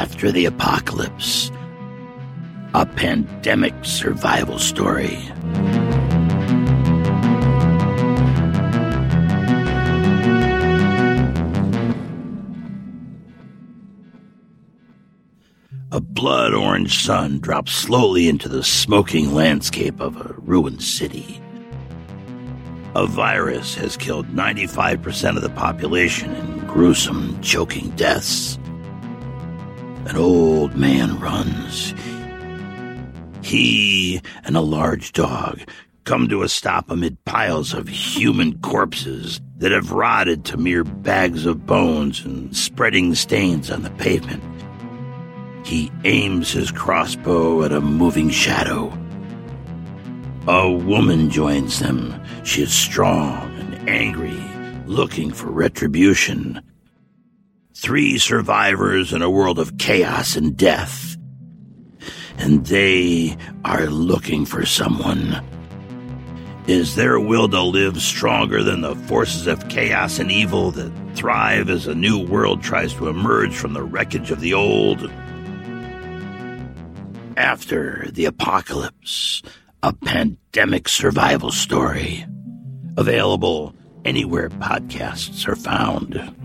After the Apocalypse, a pandemic survival story. A blood orange sun drops slowly into the smoking landscape of a ruined city. A virus has killed 95% of the population in gruesome, choking deaths. An old man runs. He and a large dog come to a stop amid piles of human corpses that have rotted to mere bags of bones and spreading stains on the pavement. He aims his crossbow at a moving shadow. A woman joins them. She is strong and angry, looking for retribution. Three survivors in a world of chaos and death. And they are looking for someone. Is their will to live stronger than the forces of chaos and evil that thrive as a new world tries to emerge from the wreckage of the old? After the Apocalypse, a pandemic survival story. Available anywhere podcasts are found.